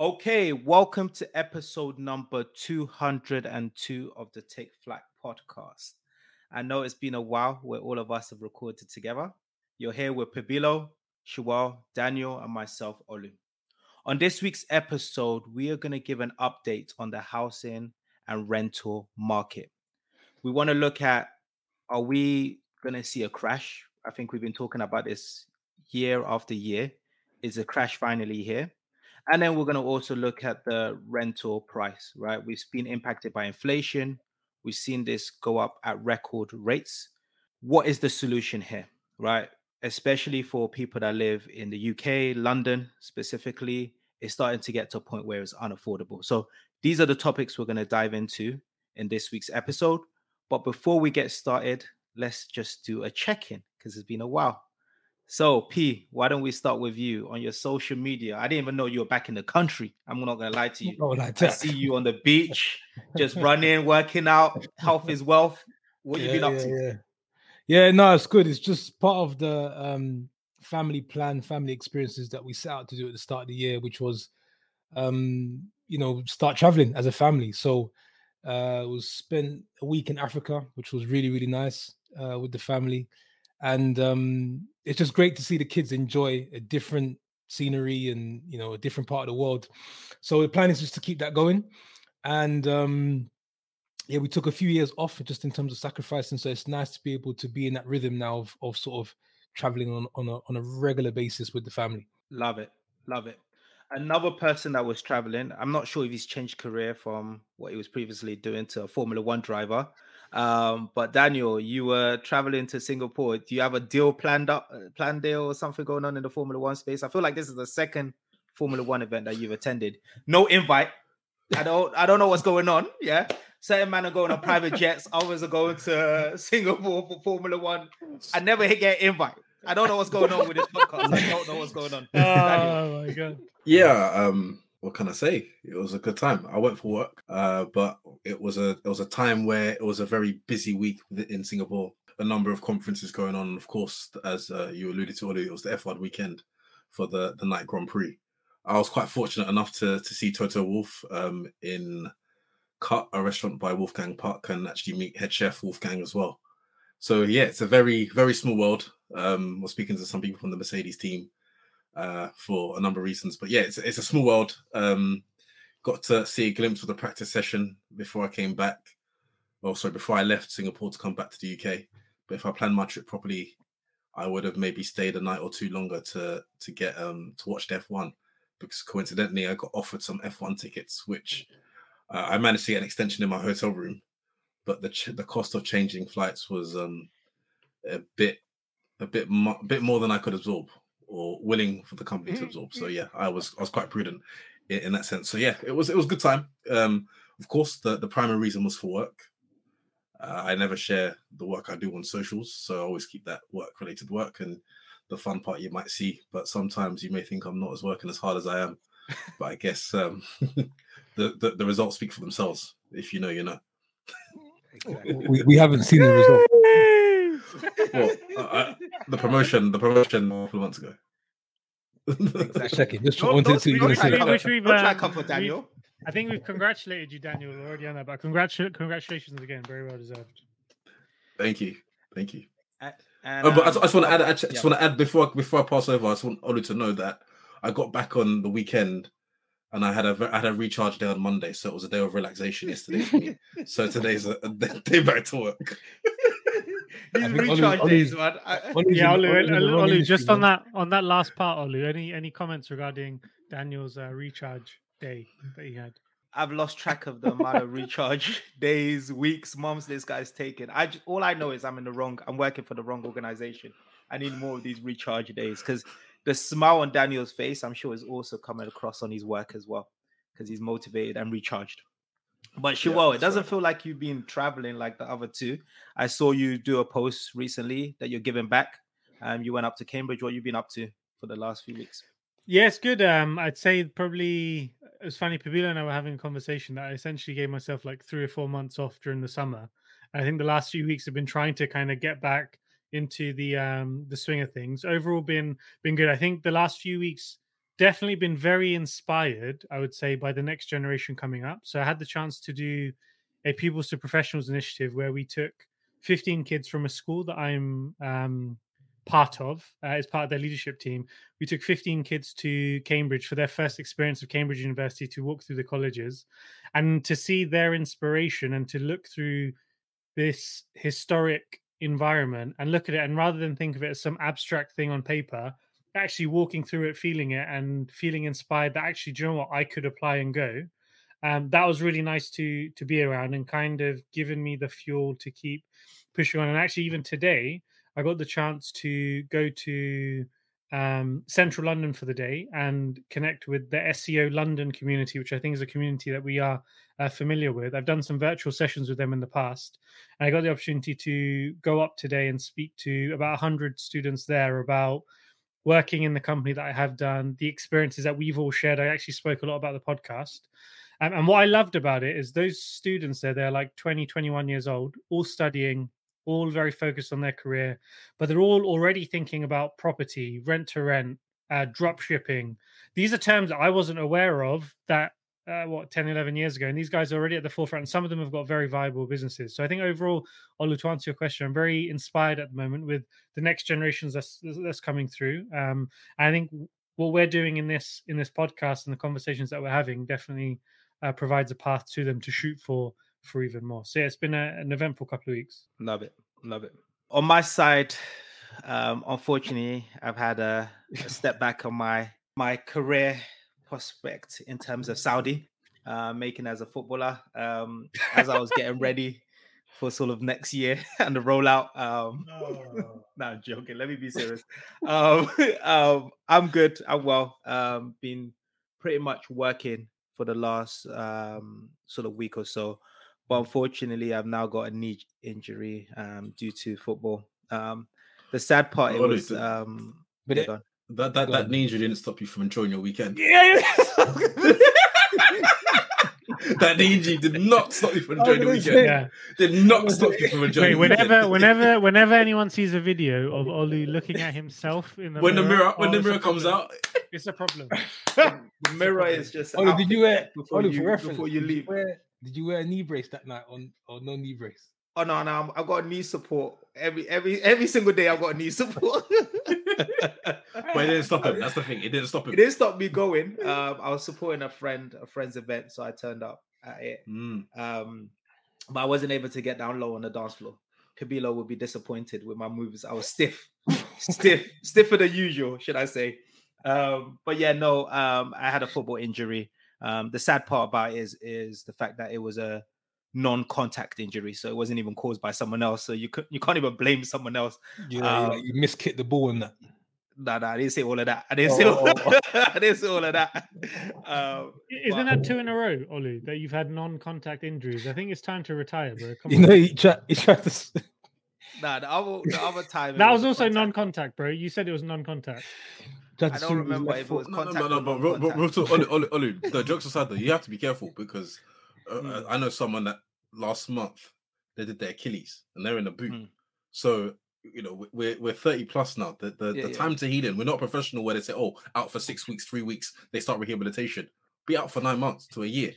Okay, welcome to episode number 202 of the Take Flight podcast. I know it's been a while where all of us have recorded together. You're here with Pabilo, Shual, Daniel, and myself, Olu. On this week's episode, we are going to give an update on the housing and rental market. We want to look at are we going to see a crash? I think we've been talking about this year after year. Is a crash finally here? And then we're going to also look at the rental price, right? We've been impacted by inflation. We've seen this go up at record rates. What is the solution here, right? Especially for people that live in the UK, London specifically, it's starting to get to a point where it's unaffordable. So these are the topics we're going to dive into in this week's episode. But before we get started, let's just do a check in because it's been a while. So, P, why don't we start with you on your social media? I didn't even know you were back in the country. I'm not gonna lie to you. Oh, like I see you on the beach, just running, working out. Health is wealth. What yeah, you been up yeah, to? Yeah. yeah, no, it's good. It's just part of the um, family plan, family experiences that we set out to do at the start of the year, which was, um, you know, start traveling as a family. So, uh, was spent a week in Africa, which was really really nice uh, with the family and um, it's just great to see the kids enjoy a different scenery and you know a different part of the world. So the plan is just to keep that going, and um, yeah, we took a few years off just in terms of sacrificing. So it's nice to be able to be in that rhythm now of, of sort of traveling on on a on a regular basis with the family. Love it, love it. Another person that was traveling, I'm not sure if he's changed career from what he was previously doing to a Formula One driver. Um, but Daniel, you were traveling to Singapore. Do you have a deal planned up, uh, planned deal or something going on in the Formula One space? I feel like this is the second Formula One event that you've attended. No invite. I don't. I don't know what's going on. Yeah, certain men are going on private jets. Others are going to Singapore for Formula One. I never get invite. I don't know what's going on with this podcast. I don't know what's going on. Oh my god. Yeah. Um what can I say? It was a good time. I went for work, uh, but it was a it was a time where it was a very busy week in Singapore. A number of conferences going on. Of course, as uh, you alluded to earlier, it was the F1 weekend for the the night Grand Prix. I was quite fortunate enough to to see Toto Wolff um, in Cut, a restaurant by Wolfgang Puck, and actually meet head chef Wolfgang as well. So yeah, it's a very very small world. Um, we're speaking to some people from the Mercedes team uh, for a number of reasons. But yeah, it's, it's a small world. Um, got to see a glimpse of the practice session before I came back. Well, sorry, before I left Singapore to come back to the UK. But if I planned my trip properly, I would have maybe stayed a night or two longer to to get um to watch the F1 because coincidentally I got offered some F1 tickets, which uh, I managed to get an extension in my hotel room, but the ch- the cost of changing flights was um a bit a bit mo- bit more than I could absorb or willing for the company to mm, absorb. So mm. yeah, I was I was quite prudent in, in that sense. So yeah, it was it was a good time. Um, of course, the the primary reason was for work. Uh, I never share the work I do on socials, so I always keep that work related work and the fun part you might see. But sometimes you may think I'm not as working as hard as I am. but I guess um, the, the, the results speak for themselves. If you know, you know. we, we haven't seen the result well, uh, uh, the promotion, the promotion a couple months ago. exactly. Checking. Just wanted to see. Don't try, which we've, don't try comfort Daniel. I think we've congratulated you, Daniel, already on that. But congratu- congratulations again, very well deserved. Thank you, thank you. Uh, and, oh, but I, I just want to add. I just yeah. want to add before before I pass over. I just want Olu to know that I got back on the weekend and I had a I had a recharge day on Monday, so it was a day of relaxation yesterday for me. so today's a, a day back to work. These recharge Olu, days, man. I, yeah, Olu, Olu, Olu, just on that on that last part, Olu. Any any comments regarding Daniel's uh, recharge day that he had? I've lost track of the amount of recharge days, weeks, months this guy's taken. I just, all I know is I'm in the wrong. I'm working for the wrong organization. I need more of these recharge days because the smile on Daniel's face, I'm sure, is also coming across on his work as well because he's motivated and recharged. But Shual, yeah, it doesn't right. feel like you've been traveling like the other two. I saw you do a post recently that you're giving back. Um, you went up to Cambridge. What you been up to for the last few weeks? Yeah, it's good. Um, I'd say probably it was funny. Pabilo and I were having a conversation that I essentially gave myself like three or four months off during the summer. I think the last few weeks have been trying to kind of get back into the um the swing of things. Overall, been been good. I think the last few weeks definitely been very inspired, I would say, by the next generation coming up. So I had the chance to do a pupils to professionals initiative where we took 15 kids from a school that I'm um, part of uh, as part of their leadership team. We took 15 kids to Cambridge for their first experience of Cambridge University to walk through the colleges and to see their inspiration and to look through this historic environment and look at it and rather than think of it as some abstract thing on paper actually walking through it feeling it and feeling inspired that actually do you know what? I could apply and go. Um, that was really nice to to be around and kind of given me the fuel to keep pushing on. And actually even today i got the chance to go to um, central london for the day and connect with the seo london community which i think is a community that we are uh, familiar with. I've done some virtual sessions with them in the past and i got the opportunity to go up today and speak to about 100 students there about working in the company that i have done the experiences that we've all shared i actually spoke a lot about the podcast um, and what I loved about it is those students there, they're like 20, 21 years old, all studying, all very focused on their career, but they're all already thinking about property, rent to rent, uh, drop shipping. These are terms that I wasn't aware of that, uh, what, 10, 11 years ago. And these guys are already at the forefront. And some of them have got very viable businesses. So I think overall, Olu, to answer your question, I'm very inspired at the moment with the next generations that's, that's coming through. Um, I think what we're doing in this in this podcast and the conversations that we're having definitely uh, provides a path to them to shoot for for even more. So yeah, it's been a, an eventful couple of weeks. Love it, love it. On my side, um, unfortunately, I've had a, a step back on my my career prospect in terms of Saudi, uh, making as a footballer. Um, as I was getting ready for sort of next year and the rollout. Um, oh. no, I'm joking. Let me be serious. um, um, I'm good. I'm well. Um, been pretty much working for the last um, sort of week or so. But unfortunately, I've now got a knee injury um, due to football. Um, the sad part it was, um, but it, that that, that knee injury didn't stop you from enjoying your weekend. Yeah. that knee injury did not stop you from enjoying the weekend. Yeah. Did not stop you from enjoying. Wait, whenever, whenever, whenever anyone sees a video of Olu looking at himself in the when mirror, the mirror when the oh, mirror comes out, it's a problem. the mirror is just. Olu, did you wear before, Olu, you, reference, before you did leave? wear, did you wear a knee brace that night on or no knee brace? Oh no, no, I've got knee support every every every single day. I've got knee support. but it didn't stop him. That's the thing. It didn't stop him. It didn't stop me going. Um, I was supporting a friend, a friend's event, so I turned up at it. Mm. Um, but I wasn't able to get down low on the dance floor. Kabilo would be disappointed with my moves. I was stiff, stiff, stiffer than usual, should I say? Um, but yeah, no, um, I had a football injury. Um, the sad part about it is is the fact that it was a non-contact injury, so it wasn't even caused by someone else. So you could you can't even blame someone else. You know, Um, you miskicked the ball and that. No, no, I didn't say all of that. I didn't Oh, say all, oh, I didn't say all of that. Um, Isn't but- that two in a row, Olu, that you've had non-contact injuries? I think it's time to retire, bro. Come You on. know, he tried. He tried to. s- Nah, the other, the other time. that was a also contact. non-contact, bro. You said it was non-contact. tried to I don't swing with his remember if it was foot. No, no, contact. no, no, or but real, real, non-contact. real talk, Olu, Olu, Olu, the jokes aside, though, you have to be careful because Mm. I know someone that last month they did their Achilles and they're in a boot. Mm. So you know we- we're we're thirty plus now. The the, Yeah, the yeah. time to healing. We're not professional where they say, "Oh, out for six weeks, three weeks." They start rehabilitation. Be out for nine months to a year.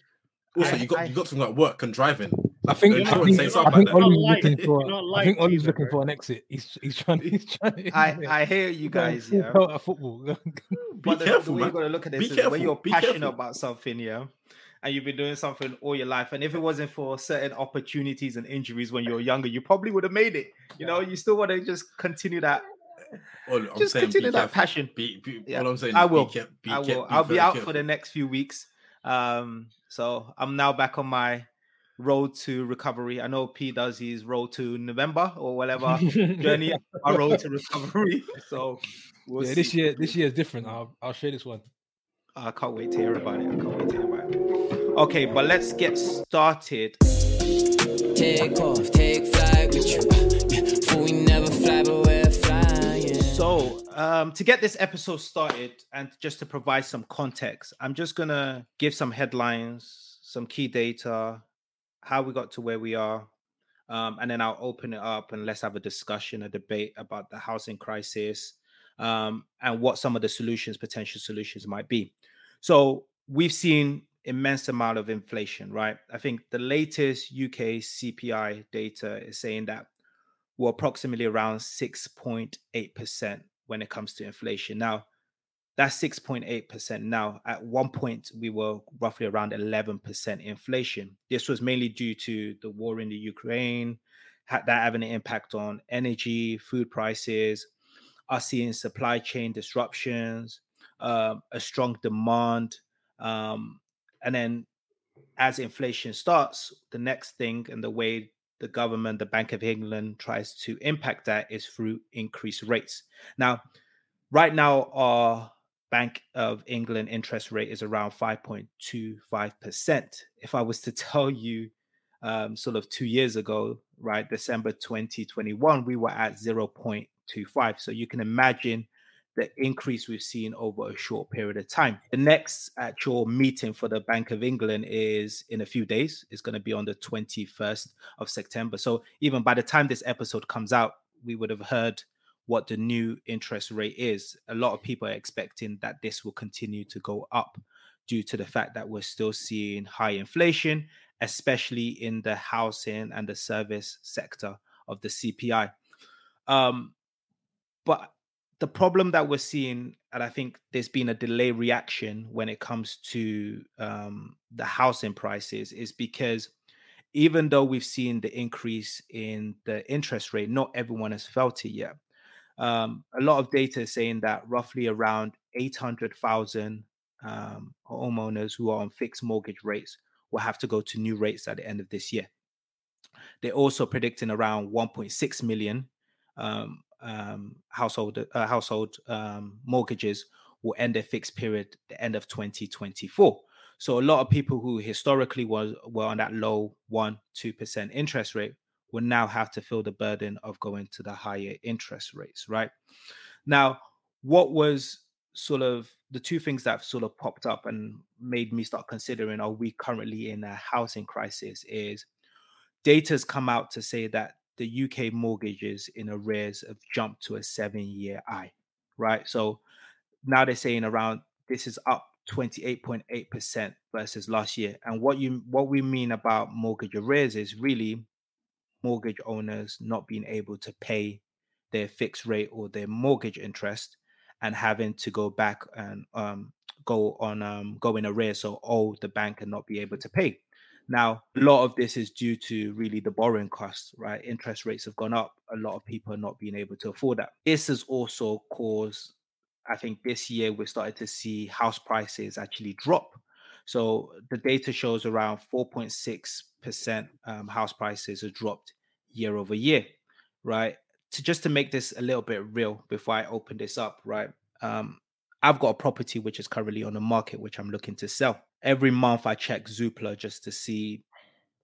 Also, I- you got I- you got to like work and driving. I think. I think, say I something think like. Ollie's Not looking for. not I think Ollie's either, looking for an exit. He's he's trying. He's trying. I, I hear you guys, yeah. Out football. Be But the, careful, the way man. you gotta look at Be this is careful, when you're be passionate careful. about something, yeah, and you've been doing something all your life, and if it wasn't for certain opportunities and injuries when you were younger, you probably would have made it. You know, you still want to just continue that, Olu, I'm just saying continue be that careful. passion. Be, be, Yeah, All I'm saying, I will. Be, care- be I care- will. be I'll be out careful. for the next few weeks. Um, so I'm now back on my road to recovery. I know P does his road to November or whatever journey. My road to recovery. So we'll yeah, see. this year. This year is different. I'll I'll share this one. I can't wait to hear about it. I can't wait to hear about it. Okay, but let's get started. Take off, take flight with you. We never fly, but we're flying. So, um, to get this episode started and just to provide some context, I'm just gonna give some headlines, some key data, how we got to where we are, um, and then I'll open it up and let's have a discussion, a debate about the housing crisis, um, and what some of the solutions, potential solutions, might be. So we've seen immense amount of inflation, right? I think the latest UK CPI data is saying that we're approximately around 6.8% when it comes to inflation. Now, that's 6.8% now. At one point, we were roughly around 11% inflation. This was mainly due to the war in the Ukraine, that having an impact on energy, food prices, us seeing supply chain disruptions, uh, a strong demand. Um, and then as inflation starts, the next thing and the way the government, the Bank of England tries to impact that is through increased rates. Now, right now, our Bank of England interest rate is around 5.25%. If I was to tell you um, sort of two years ago, right, December 2021, we were at 0.25. So you can imagine the increase we've seen over a short period of time. The next actual meeting for the Bank of England is in a few days. It's going to be on the 21st of September. So even by the time this episode comes out, we would have heard what the new interest rate is. A lot of people are expecting that this will continue to go up due to the fact that we're still seeing high inflation, especially in the housing and the service sector of the CPI. Um, but the problem that we're seeing, and I think there's been a delay reaction when it comes to um, the housing prices, is because even though we've seen the increase in the interest rate, not everyone has felt it yet um, a lot of data is saying that roughly around 800,000 um, homeowners who are on fixed mortgage rates will have to go to new rates at the end of this year. They're also predicting around 1.6 million um, um, household uh, household um, mortgages will end their fixed period the end of 2024. So a lot of people who historically was were on that low one two percent interest rate will now have to feel the burden of going to the higher interest rates, right? Now, what was sort of the two things that sort of popped up and made me start considering are we currently in a housing crisis is data's come out to say that the UK mortgages in arrears have jumped to a seven year high, right? So now they're saying around this is up 28.8% versus last year. And what you what we mean about mortgage arrears is really mortgage owners not being able to pay their fixed rate or their mortgage interest and having to go back and um, go on um, go in arrears so owe the bank and not be able to pay now a lot of this is due to really the borrowing costs right interest rates have gone up a lot of people are not being able to afford that this has also caused i think this year we started to see house prices actually drop so the data shows around 4.6% um, house prices have dropped year over year, right? To just to make this a little bit real before I open this up, right? Um, I've got a property which is currently on the market, which I'm looking to sell. Every month I check Zoopla just to see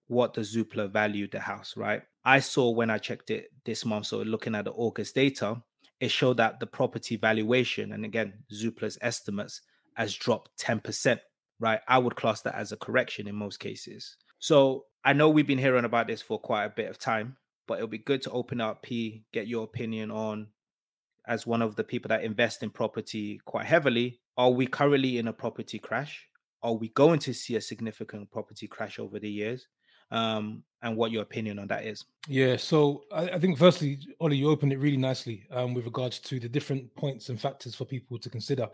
what the Zoopla valued the house, right? I saw when I checked it this month, so looking at the August data, it showed that the property valuation, and again, Zoopla's estimates, has dropped 10% right? I would class that as a correction in most cases. So I know we've been hearing about this for quite a bit of time, but it'll be good to open up, P, get your opinion on, as one of the people that invest in property quite heavily, are we currently in a property crash? Are we going to see a significant property crash over the years? Um, and what your opinion on that is. Yeah, so I, I think firstly, Ollie, you opened it really nicely um, with regards to the different points and factors for people to consider.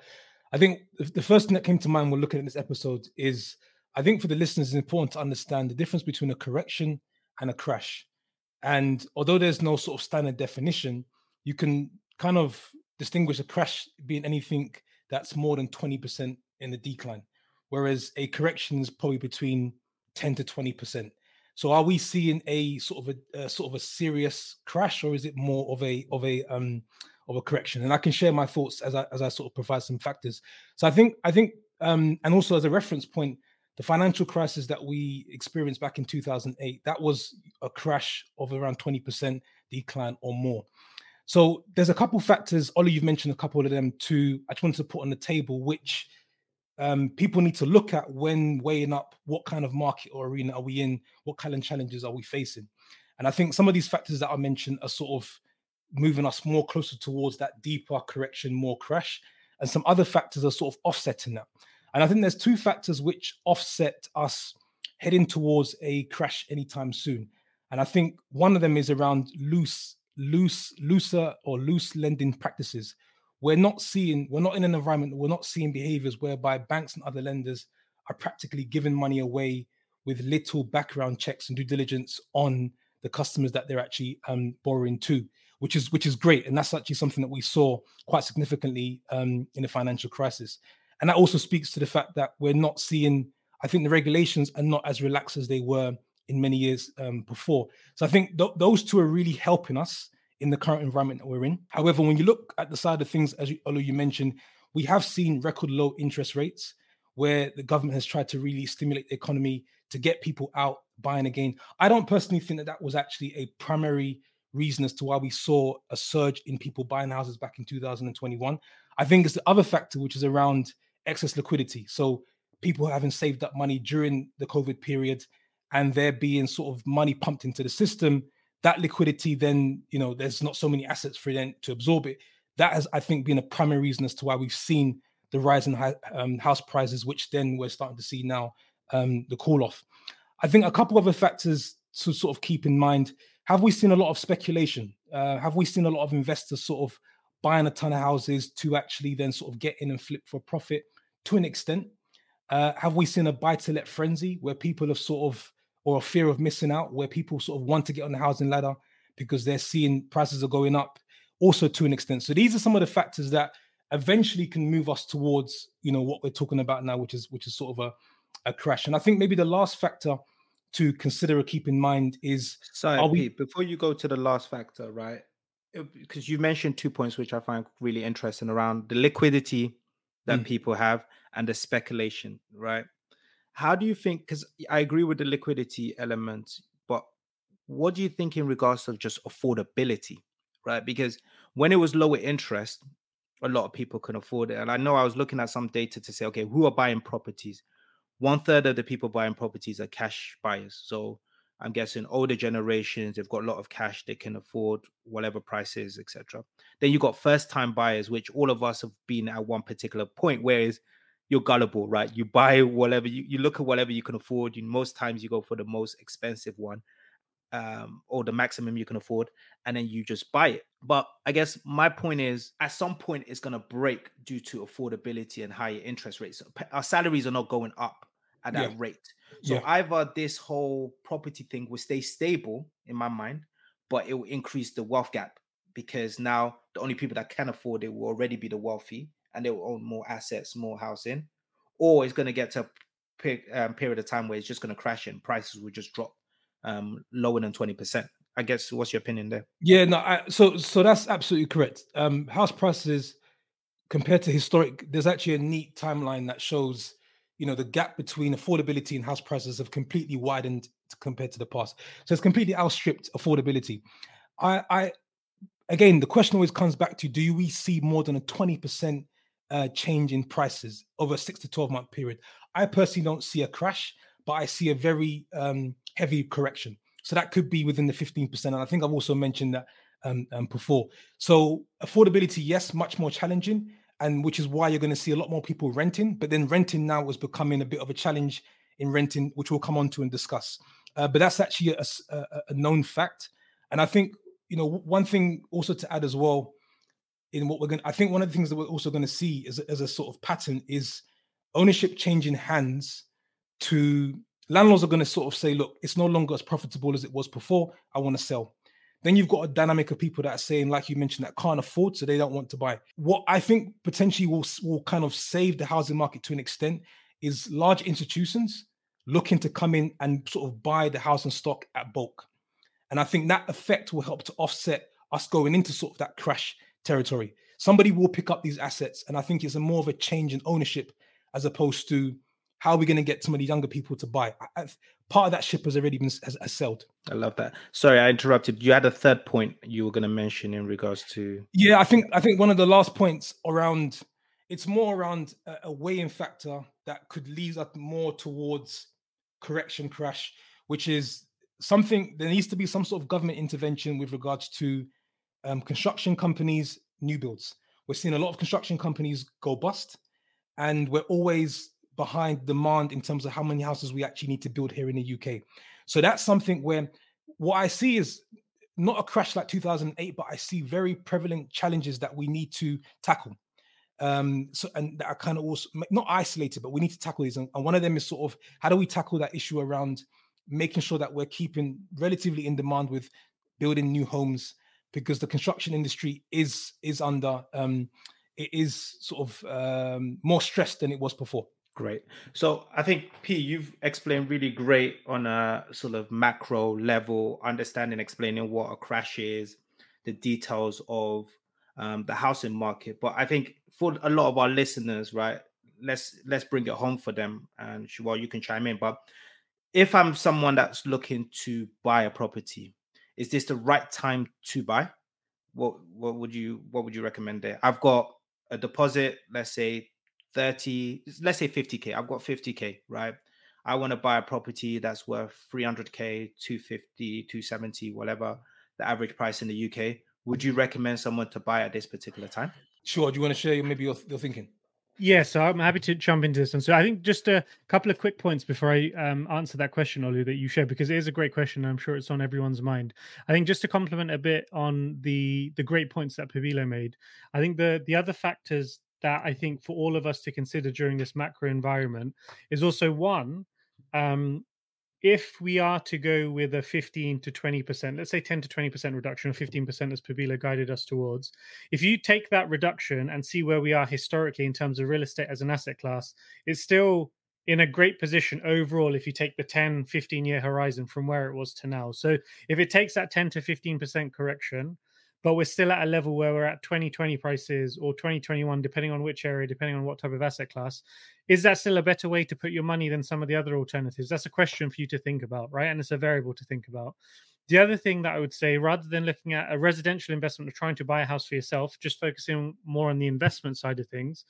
I think the first thing that came to mind when looking at this episode is I think for the listeners, it's important to understand the difference between a correction and a crash. And although there's no sort of standard definition, you can kind of distinguish a crash being anything that's more than 20% in the decline, whereas a correction is probably between 10 to 20%. So are we seeing a sort of a, a sort of a serious crash, or is it more of a of a um of a correction. And I can share my thoughts as I as I sort of provide some factors. So I think I think um, and also as a reference point, the financial crisis that we experienced back in 2008 that was a crash of around 20% decline or more. So there's a couple factors. Ollie, you've mentioned a couple of them too. I just wanted to put on the table which um, people need to look at when weighing up what kind of market or arena are we in, what kind of challenges are we facing. And I think some of these factors that I mentioned are sort of moving us more closer towards that deeper correction, more crash, and some other factors are sort of offsetting that. And I think there's two factors which offset us heading towards a crash anytime soon. And I think one of them is around loose, loose, looser or loose lending practices. We're not seeing, we're not in an environment, we're not seeing behaviors whereby banks and other lenders are practically giving money away with little background checks and due diligence on the customers that they're actually um, borrowing to, which is which is great, and that's actually something that we saw quite significantly um, in the financial crisis. And that also speaks to the fact that we're not seeing. I think the regulations are not as relaxed as they were in many years um, before. So I think th- those two are really helping us in the current environment that we're in. However, when you look at the side of things, as you, Olu, you mentioned, we have seen record low interest rates where the government has tried to really stimulate the economy to get people out buying again. I don't personally think that that was actually a primary reason as to why we saw a surge in people buying houses back in 2021. I think it's the other factor, which is around excess liquidity. So people having saved up money during the COVID period and there being sort of money pumped into the system, that liquidity then, you know, there's not so many assets for them to absorb it. That has, I think, been a primary reason as to why we've seen the rise in um, house prices, which then we're starting to see now um, the call off. I think a couple of other factors to sort of keep in mind. Have we seen a lot of speculation? Uh, have we seen a lot of investors sort of buying a ton of houses to actually then sort of get in and flip for profit to an extent? Uh, have we seen a buy to let frenzy where people have sort of, or a fear of missing out, where people sort of want to get on the housing ladder because they're seeing prices are going up also to an extent? So these are some of the factors that eventually can move us towards, you know, what we're talking about now, which is which is sort of a a crash. And I think maybe the last factor to consider or keep in mind is sorry, are we... Before you go to the last factor, right? Because you mentioned two points which I find really interesting around the liquidity that mm. people have and the speculation, right? How do you think? Because I agree with the liquidity element, but what do you think in regards of just affordability, right? Because when it was lower interest, a lot of people can afford it. And I know I was looking at some data to say, okay, who are buying properties? one third of the people buying properties are cash buyers. So I'm guessing older generations, they've got a lot of cash, they can afford whatever prices, etc. Then you got first time buyers, which all of us have been at one particular point, whereas you're gullible, right? You buy whatever you, you look at whatever you can afford. You most times you go for the most expensive one. Um, or the maximum you can afford, and then you just buy it. But I guess my point is, at some point, it's going to break due to affordability and higher interest rates. Our salaries are not going up at that yeah. rate. So yeah. either this whole property thing will stay stable in my mind, but it will increase the wealth gap because now the only people that can afford it will already be the wealthy and they will own more assets, more housing, or it's going to get to a um, period of time where it's just going to crash and prices will just drop um, lower than 20%. I guess what's your opinion there? Yeah, no, I, so so that's absolutely correct. Um, house prices compared to historic, there's actually a neat timeline that shows you know the gap between affordability and house prices have completely widened compared to the past so it's completely outstripped affordability i i again the question always comes back to do we see more than a 20% uh, change in prices over a 6 to 12 month period i personally don't see a crash but i see a very um, heavy correction so that could be within the 15% and i think i've also mentioned that um, um, before so affordability yes much more challenging and which is why you're going to see a lot more people renting. But then renting now is becoming a bit of a challenge in renting, which we'll come on to and discuss. Uh, but that's actually a, a, a, known fact. And I think you know one thing also to add as well in what we're going. I think one of the things that we're also going to see as a, as a sort of pattern is ownership changing hands to landlords are going to sort of say, look, it's no longer as profitable as it was before. I want to sell. Then you've got a dynamic of people that are saying, like you mentioned, that can't afford, so they don't want to buy. What I think potentially will will kind of save the housing market to an extent is large institutions looking to come in and sort of buy the housing stock at bulk. And I think that effect will help to offset us going into sort of that crash territory. Somebody will pick up these assets, and I think it's a more of a change in ownership as opposed to how are we going to get some of the younger people to buy? I, part of that ship has already been has, has sailed. I love that. Sorry, I interrupted. You had a third point you were going to mention in regards to. Yeah, I think I think one of the last points around it's more around a, a weighing factor that could lead us more towards correction crash, which is something there needs to be some sort of government intervention with regards to um, construction companies, new builds. We're seeing a lot of construction companies go bust, and we're always behind demand in terms of how many houses we actually need to build here in the UK. So that's something where what I see is not a crash like 2008, but I see very prevalent challenges that we need to tackle. Um, so and that are kind of also not isolated, but we need to tackle these. And, and one of them is sort of how do we tackle that issue around making sure that we're keeping relatively in demand with building new homes because the construction industry is is under um, it is sort of um, more stressed than it was before. Great. So I think P, you've explained really great on a sort of macro level, understanding, explaining what a crash is, the details of um, the housing market. But I think for a lot of our listeners, right, let's let's bring it home for them. And well, you can chime in. But if I'm someone that's looking to buy a property, is this the right time to buy? What what would you what would you recommend there? I've got a deposit, let's say 30, let's say 50k. I've got 50k, right? I want to buy a property that's worth 300k, 250, 270, whatever the average price in the UK. Would you recommend someone to buy at this particular time? Sure. Do you want to share maybe your, your thinking? Yeah, so I'm happy to jump into this. And so I think just a couple of quick points before I um, answer that question, Olu, that you shared, because it is a great question. I'm sure it's on everyone's mind. I think just to compliment a bit on the the great points that Pabilo made, I think the the other factors that I think for all of us to consider during this macro environment is also one, um, if we are to go with a 15 to 20%, let's say 10 to 20% reduction or 15% as Pabila guided us towards, if you take that reduction and see where we are historically in terms of real estate as an asset class, it's still in a great position overall if you take the 10, 15 year horizon from where it was to now. So if it takes that 10 to 15% correction, but we're still at a level where we're at 2020 prices or 2021 depending on which area depending on what type of asset class. Is that still a better way to put your money than some of the other alternatives? That's a question for you to think about right? And it's a variable to think about. The other thing that i would say rather than looking at a residential investment or trying to buy a house for yourself just focusing more on the investment side of things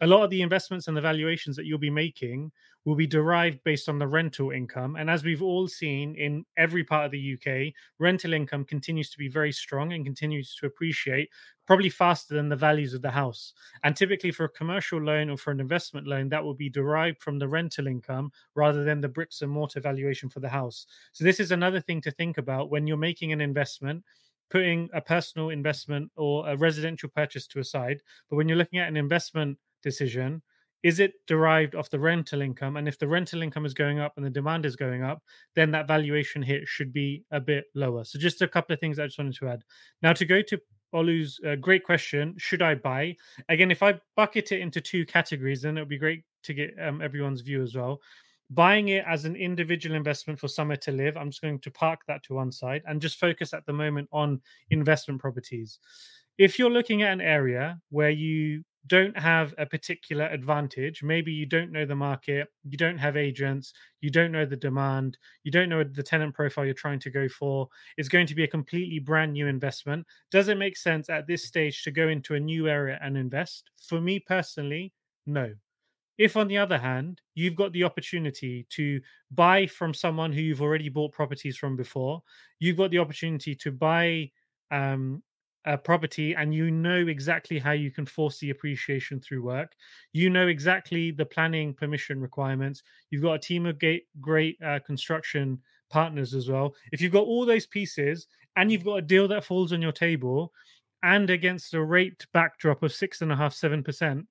a lot of the investments and the valuations that you'll be making will be derived based on the rental income. And as we've all seen in every part of the UK, rental income continues to be very strong and continues to appreciate probably faster than the values of the house. And typically, for a commercial loan or for an investment loan, that will be derived from the rental income rather than the bricks and mortar valuation for the house. So, this is another thing to think about when you're making an investment putting a personal investment or a residential purchase to a side. But when you're looking at an investment decision, is it derived off the rental income? And if the rental income is going up and the demand is going up, then that valuation hit should be a bit lower. So, just a couple of things I just wanted to add. Now, to go to Olu's uh, great question, should I buy? Again, if I bucket it into two categories, then it would be great to get um, everyone's view as well buying it as an individual investment for somewhere to live, I'm just going to park that to one side and just focus at the moment on investment properties. If you're looking at an area where you don't have a particular advantage, maybe you don't know the market, you don't have agents, you don't know the demand, you don't know the tenant profile you're trying to go for, it's going to be a completely brand new investment. Does it make sense at this stage to go into a new area and invest? For me personally, no. If, on the other hand, you've got the opportunity to buy from someone who you've already bought properties from before, you've got the opportunity to buy um, a property and you know exactly how you can force the appreciation through work. You know exactly the planning permission requirements. You've got a team of great, great uh, construction partners as well. If you've got all those pieces and you've got a deal that falls on your table and against a rate backdrop of six and a half, seven percent,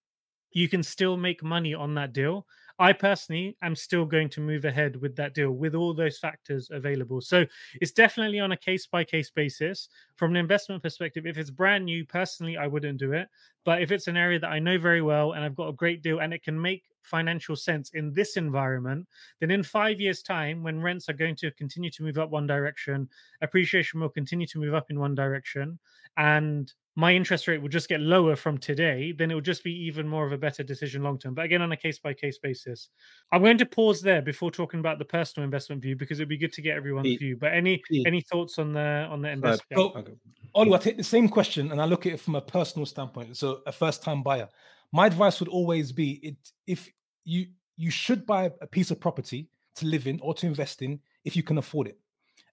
you can still make money on that deal. I personally am still going to move ahead with that deal with all those factors available. So it's definitely on a case by case basis. From an investment perspective, if it's brand new, personally, I wouldn't do it. But if it's an area that I know very well and I've got a great deal and it can make financial sense in this environment, then in five years' time, when rents are going to continue to move up one direction, appreciation will continue to move up in one direction, and my interest rate will just get lower from today, then it will just be even more of a better decision long term. But again, on a case by case basis, I'm going to pause there before talking about the personal investment view because it'd be good to get everyone's Pete, view. But any Pete. any thoughts on the on the investment? So, okay. Olu, I take the same question and I look at it from a personal standpoint. So, a first time buyer, my advice would always be: it if you you should buy a piece of property to live in or to invest in if you can afford it.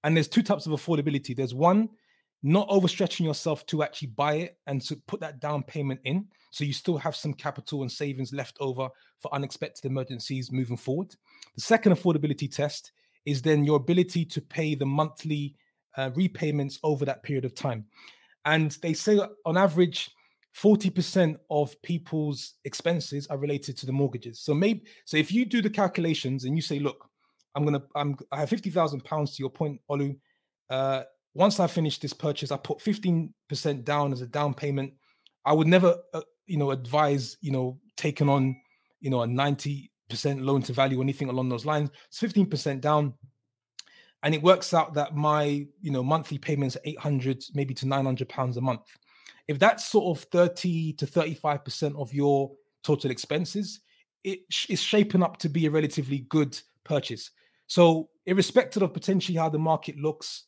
And there's two types of affordability. There's one not overstretching yourself to actually buy it and to put that down payment in. So you still have some capital and savings left over for unexpected emergencies moving forward. The second affordability test is then your ability to pay the monthly uh, repayments over that period of time. And they say on average, 40% of people's expenses are related to the mortgages. So maybe so if you do the calculations and you say, look, I'm gonna I'm I have 50,000 pounds to your point, Olu. Uh, once I finish this purchase, I put 15% down as a down payment. I would never, uh, you know, advise, you know, taking on, you know, a 90% loan to value or anything along those lines. It's 15% down. And it works out that my, you know, monthly payments are 800, maybe to 900 pounds a month. If that's sort of 30 to 35% of your total expenses, it is shaping up to be a relatively good purchase. So, irrespective of potentially how the market looks,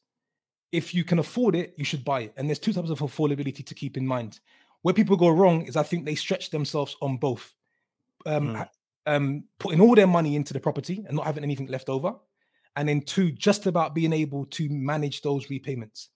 if you can afford it, you should buy it. And there's two types of affordability to keep in mind. Where people go wrong is I think they stretch themselves on both, um, Mm. um, putting all their money into the property and not having anything left over, and then two, just about being able to manage those repayments.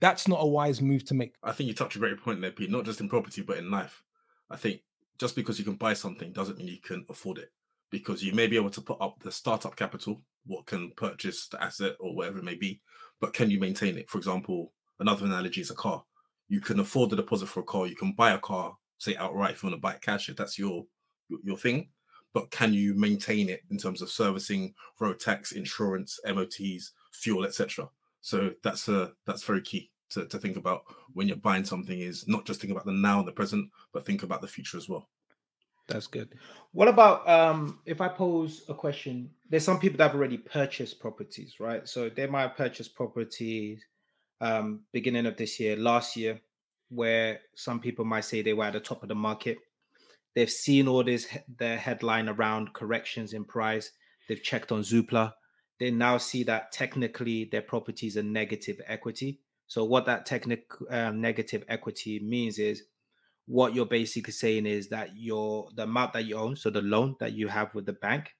That's not a wise move to make. I think you touched a great point there, Pete. Not just in property, but in life. I think just because you can buy something doesn't mean you can afford it. Because you may be able to put up the startup capital, what can purchase the asset or whatever it may be, but can you maintain it? For example, another analogy is a car. You can afford the deposit for a car. You can buy a car, say outright if you want to buy it cash, if that's your your, thing. But can you maintain it in terms of servicing, road tax, insurance, MOTs, fuel, etc. So that's a that's very key to, to think about when you're buying something is not just think about the now and the present, but think about the future as well. That's good. What about um if I pose a question? There's some people that have already purchased properties, right? So they might have purchased properties um beginning of this year, last year, where some people might say they were at the top of the market. They've seen all this he- their headline around corrections in price. They've checked on Zoopla. They now see that technically their properties are negative equity. So what that technical um, negative equity means is what you're basically saying is that your the amount that you own, so the loan that you have with the bank,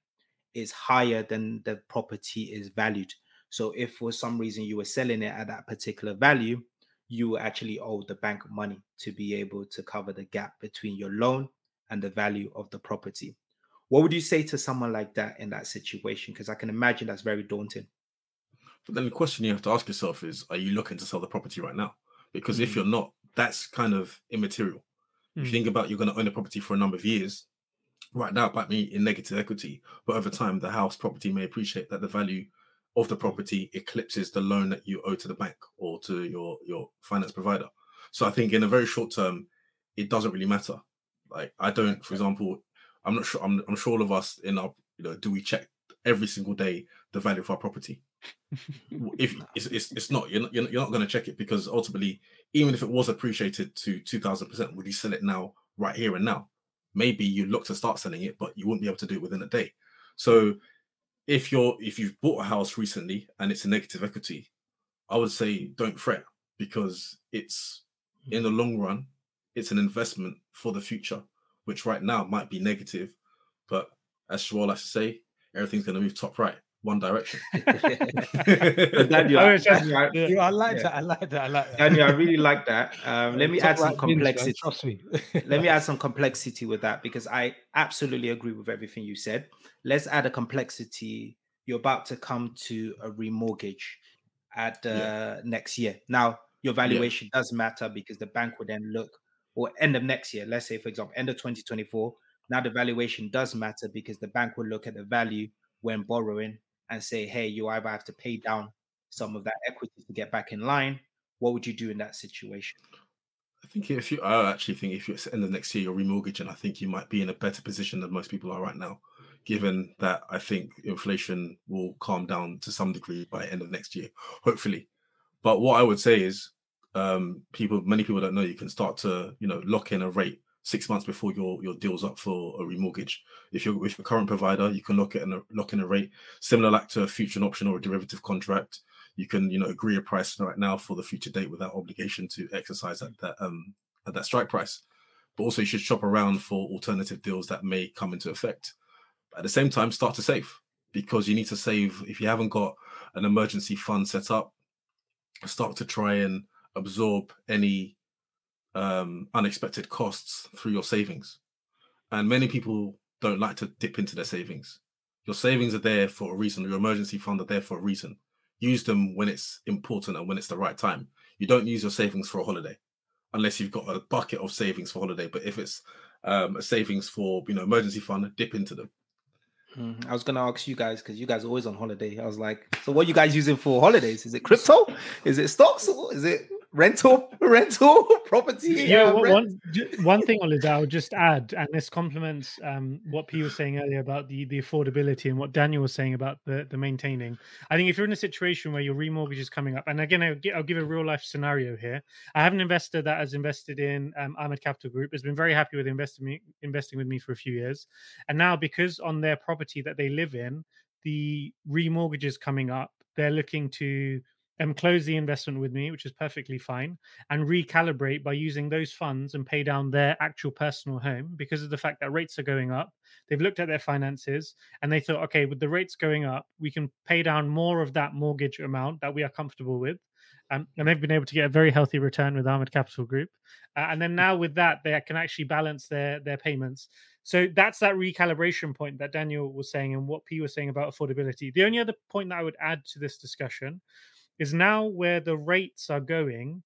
is higher than the property is valued. So if for some reason you were selling it at that particular value, you actually owe the bank money to be able to cover the gap between your loan and the value of the property. What would you say to someone like that in that situation? Because I can imagine that's very daunting. But then the question you have to ask yourself is, are you looking to sell the property right now? Because if Mm. you're not, that's kind of immaterial. If you Mm. think about you're going to own a property for a number of years, right now it might be in negative equity, but over time the house property may appreciate that the value of the property eclipses the loan that you owe to the bank or to your your finance provider. So I think in a very short term, it doesn't really matter. Like I don't, for example, I'm not sure. I'm, I'm sure all of us in our, you know, do we check every single day the value of our property? If it's, it's, it's not, you're not, you're not, going to check it because ultimately, even if it was appreciated to 2000%, would you sell it now, right here and now? Maybe you look to start selling it, but you wouldn't be able to do it within a day. So if you're, if you've bought a house recently and it's a negative equity, I would say don't fret because it's hmm. in the long run, it's an investment for the future, which right now might be negative, but as Shawal likes to say, everything's going to move top right, one direction. Daniel, I wish I- Daniel, yeah. Yeah, I like Yeah. that. I like that. I like that. Daniel, I really like that. Um, let me Top add some right bins, man, complexity. Trust me. let me add some complexity with that because I absolutely agree with everything you said. Let's add a complexity. You're about to come to a remortgage at uh, Yeah. next year. Now, your valuation does matter because the bank would then look, or end of next year, let's say, for example, end of 2024. Now, the valuation does matter because the bank will look at the value when borrowing and say, hey, you either have to pay down some of that equity to get back in line. What would you do in that situation? I think if you, I actually think if it's end of next year, you're remortgaging, I think you might be in a better position than most people are right now, given that I think inflation will calm down to some degree by end of next year, hopefully. But what I would say is, um, people, many people don't know you can start to, you know, lock in a rate six months before your your deal's up for a remortgage. If you're with a current provider, you can lock it in a lock in a rate similar like to a future option or a derivative contract. You can, you know, agree a price right now for the future date without obligation to exercise at that um at that strike price. But also you should shop around for alternative deals that may come into effect. At the same time, start to save because you need to save if you haven't got an emergency fund set up, start to try and absorb any um, unexpected costs through your savings. And many people don't like to dip into their savings. Your savings are there for a reason. Your emergency fund are there for a reason. Use them when it's important and when it's the right time. You don't use your savings for a holiday unless you've got a bucket of savings for holiday. But if it's um, a savings for you know emergency fund, dip into them. Mm, I was gonna ask you guys because you guys are always on holiday. I was like, so what are you guys using for holidays? Is it crypto? Is it stocks? Is it rental rental property. Yeah, uh, one, one thing, Oliver, I would just add, and this complements um, what P was saying earlier about the, the affordability and what Daniel was saying about the, the maintaining. I think if you're in a situation where your remortgage is coming up, and again, I'll, I'll give a real life scenario here. I have an investor that has invested in um, Ahmed Capital Group, has been very happy with investing, investing with me for a few years. And now, because on their property that they live in, the remortgage is coming up, they're looking to um, close the investment with me, which is perfectly fine, and recalibrate by using those funds and pay down their actual personal home because of the fact that rates are going up. They've looked at their finances and they thought, okay, with the rates going up, we can pay down more of that mortgage amount that we are comfortable with. Um, and they've been able to get a very healthy return with Ahmed Capital Group. Uh, and then now with that, they can actually balance their their payments. So that's that recalibration point that Daniel was saying and what P was saying about affordability. The only other point that I would add to this discussion is now where the rates are going.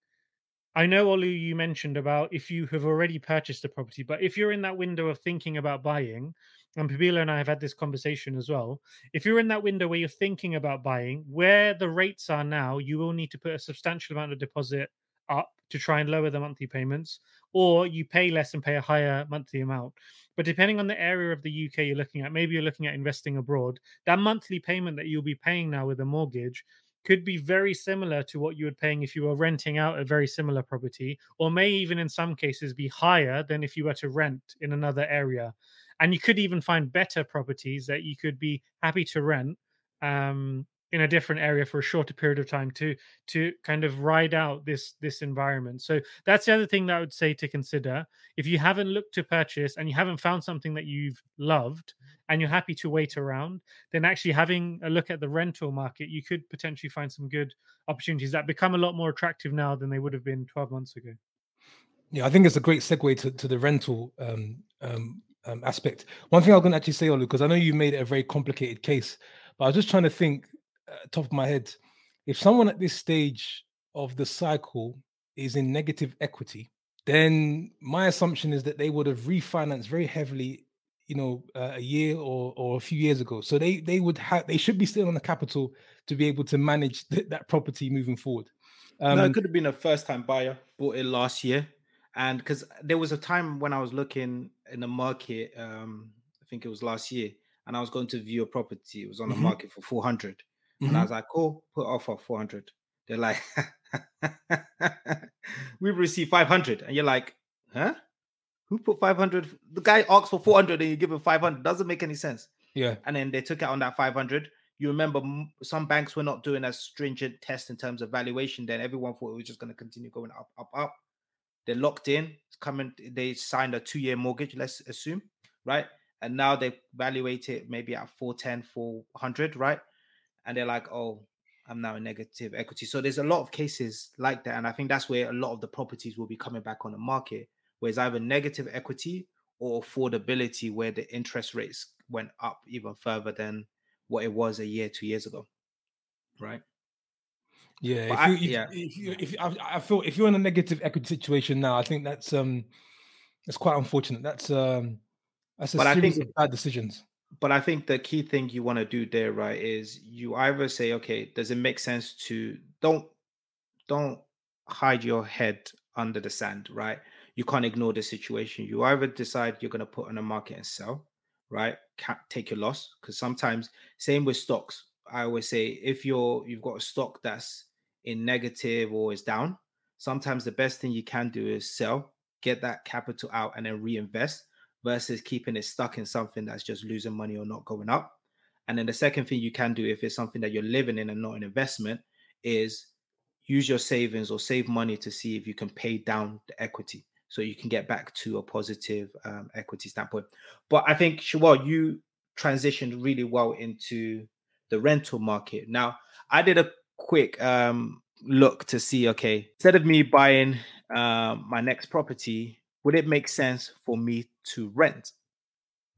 I know, Olu, you mentioned about if you have already purchased a property, but if you're in that window of thinking about buying, and Pabila and I have had this conversation as well. If you're in that window where you're thinking about buying, where the rates are now, you will need to put a substantial amount of deposit up to try and lower the monthly payments, or you pay less and pay a higher monthly amount. But depending on the area of the UK you're looking at, maybe you're looking at investing abroad, that monthly payment that you'll be paying now with a mortgage could be very similar to what you would paying if you were renting out a very similar property, or may even in some cases be higher than if you were to rent in another area. And you could even find better properties that you could be happy to rent um, in a different area for a shorter period of time to to kind of ride out this this environment. So that's the other thing that i would say to consider. If you haven't looked to purchase and you haven't found something that you've loved and you're happy to wait around then actually having a look at the rental market you could potentially find some good opportunities that become a lot more attractive now than they would have been 12 months ago. Yeah i think it's a great segue to, to the rental um, um, um, aspect. One thing i'm going to actually say Olu, because i know you made it a very complicated case but i was just trying to think top of my head, if someone at this stage of the cycle is in negative equity, then my assumption is that they would have refinanced very heavily, you know, uh, a year or or a few years ago. So they they would have they should be still on the capital to be able to manage th- that property moving forward. Um, no, it um, could have been a first time buyer bought it last year, and because there was a time when I was looking in the market, um, I think it was last year, and I was going to view a property. It was on the mm-hmm. market for four hundred, Mm-hmm. And I mm-hmm. was like, cool, put offer 400. They're like, we've received 500. And you're like, huh? Who put 500? The guy asks for 400 and you give him 500. Doesn't make any sense. Yeah. And then they took it on that 500. You remember some banks were not doing as stringent tests in terms of valuation. Then everyone thought it was just going to continue going up, up, up. They're locked in. It's coming. They signed a two year mortgage, let's assume, right? And now they evaluate it maybe at 410, 400, right? And they're like, oh, I'm now in negative equity. So there's a lot of cases like that. And I think that's where a lot of the properties will be coming back on the market, where it's either negative equity or affordability, where the interest rates went up even further than what it was a year, two years ago. Right. Yeah, if I, you, if, yeah. If you, if I, I feel if you're in a negative equity situation now, I think that's um that's quite unfortunate. That's um that's a but series I think, of bad decisions but I think the key thing you want to do there, right, is you either say, okay, does it make sense to don't don't hide your head under the sand, right? You can't ignore the situation. You either decide you're going to put on the market and sell, right? Can't take your loss because sometimes, same with stocks. I always say if you're you've got a stock that's in negative or is down, sometimes the best thing you can do is sell, get that capital out, and then reinvest versus keeping it stuck in something that's just losing money or not going up. And then the second thing you can do if it's something that you're living in and not an investment is use your savings or save money to see if you can pay down the equity so you can get back to a positive um, equity standpoint. But I think Shawal, you transitioned really well into the rental market. Now, I did a quick um, look to see, okay, instead of me buying um, my next property, would it make sense for me to rent?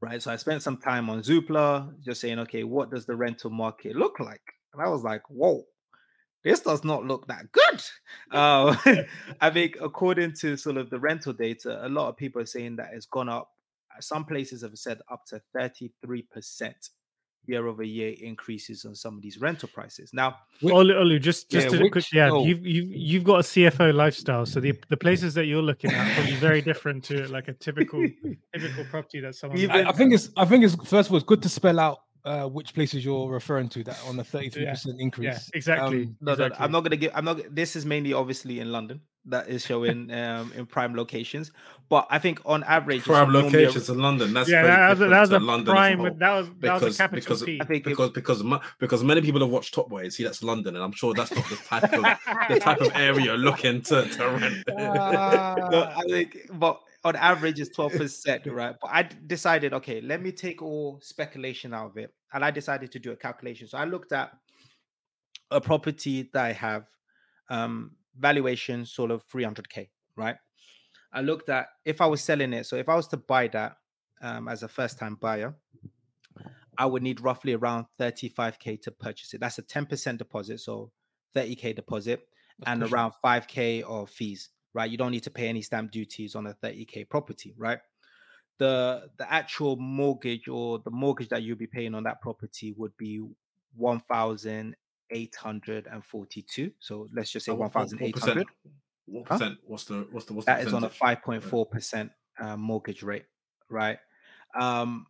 Right. So I spent some time on Zoopla just saying, okay, what does the rental market look like? And I was like, whoa, this does not look that good. Uh, I think according to sort of the rental data, a lot of people are saying that it's gone up. Some places have said up to 33% year over year increases on some of these rental prices. Now, Olu, Olu, just just Yeah, to which- quickly add, oh. you've you've you've got a CFO lifestyle, so the the places that you're looking at are probably very different to like a typical typical property that someone. Even- I, I think it's I think it's first of all it's good to spell out uh, which places you're referring to that on the 33 percent increase. yeah, exactly. Um, no, no, exactly. I'm not gonna give. I'm not. This is mainly obviously in London. That is showing um, in prime locations, but I think on average, it's Prime normally a- locations in London. That's yeah, very that was, a- that was a London prime. whole. That was that was Because- a capital because- P. I think it- because because because many people have watched Top Boy and see that's London, and I'm sure that's not the type of the type of area you're looking to, to rent. No, I think, but on average, it's twelve percent, right? But I decided, okay, let me take all speculation out of it, and I decided to do a calculation. So I looked at a property that I have, um, valuation sort of three hundred k, right? I looked at if I was selling it. So if I was to buy that um, as a first-time buyer, I would need roughly around thirty-five k to purchase it. That's a ten percent deposit, so thirty k deposit and around 5k of fees right you don't need to pay any stamp duties on a 30k property right the the actual mortgage or the mortgage that you'll be paying on that property would be 1842 so let's just say Uh, what- what- what 1800 percent? What Huh? percent? What's the what's the what's that the is on a 5.4% uh, mortgage rate, right? Um,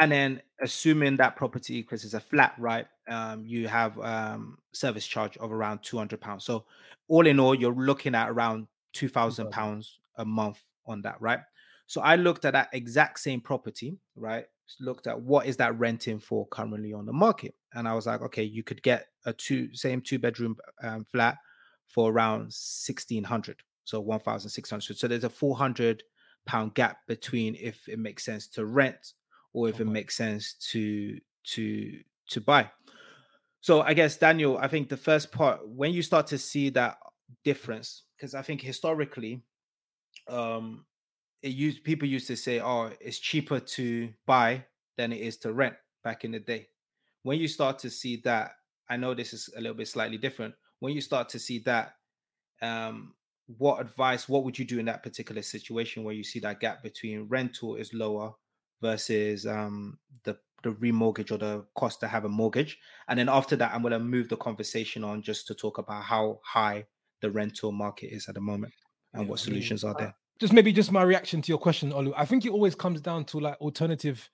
and then assuming that property because it's a flat, right? Um, you have um, service charge of around 200 pounds. So all in all, you're looking at around 2,000 pounds a month on that, right? So I looked at that exact same property, right? Looked at what is that renting for currently on the market, and I was like, okay, you could get a two same two bedroom um, flat for around 1600 so 1600 so there's a 400 pound gap between if it makes sense to rent or if it makes sense to to to buy. So i guess daniel i think the first part when you start to see that difference because i think historically um it used people used to say oh it's cheaper to buy than it is to rent back in the day. When you start to see that i know this is a little bit slightly different when you start to see that um what advice what would you do in that particular situation where you see that gap between rental is lower versus um the the remortgage or the cost to have a mortgage? And then after that i'm going to move the conversation on just to talk about how high the rental market is at the moment and Yeah, what I mean, solutions are there just maybe just my reaction to your question, Olu. I think it always comes down to like alternative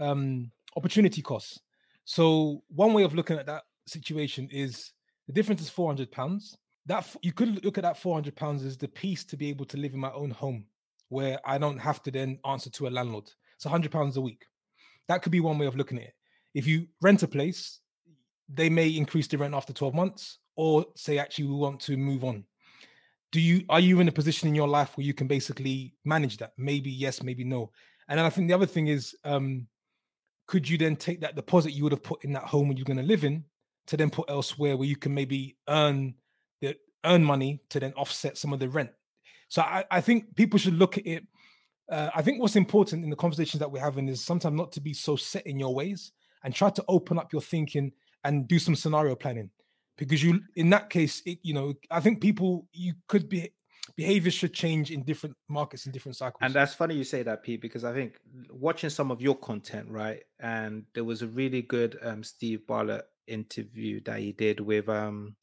um opportunity costs. So one way of looking at that situation is the difference is 400 pounds. That you could look at that 400 pounds as the piece to be able to live in my own home where I don't have to then answer to a landlord. It's 100 pounds a week. That could be one way of looking at it. If you rent a place, they may increase the rent after 12 months or say actually we want to move on do you are you in a position in your life where you can basically manage that? Maybe yes maybe no. And then i think the other thing is um could you then take that deposit you would have put in that home you're going to live in to then put elsewhere where you can maybe earn the earn money to then offset some of the rent? So i, I think people should look at it uh, i think what's important in the conversations that we're having is sometimes not to be so set in your ways and try to open up your thinking and do some scenario planning because you in that case it, you know i think people you could be behaviors should change in different markets and different cycles And that's funny you say that, Pete, because I think watching some of your content, right? And there was a really good um, Steve Bartlett interview that he did with um,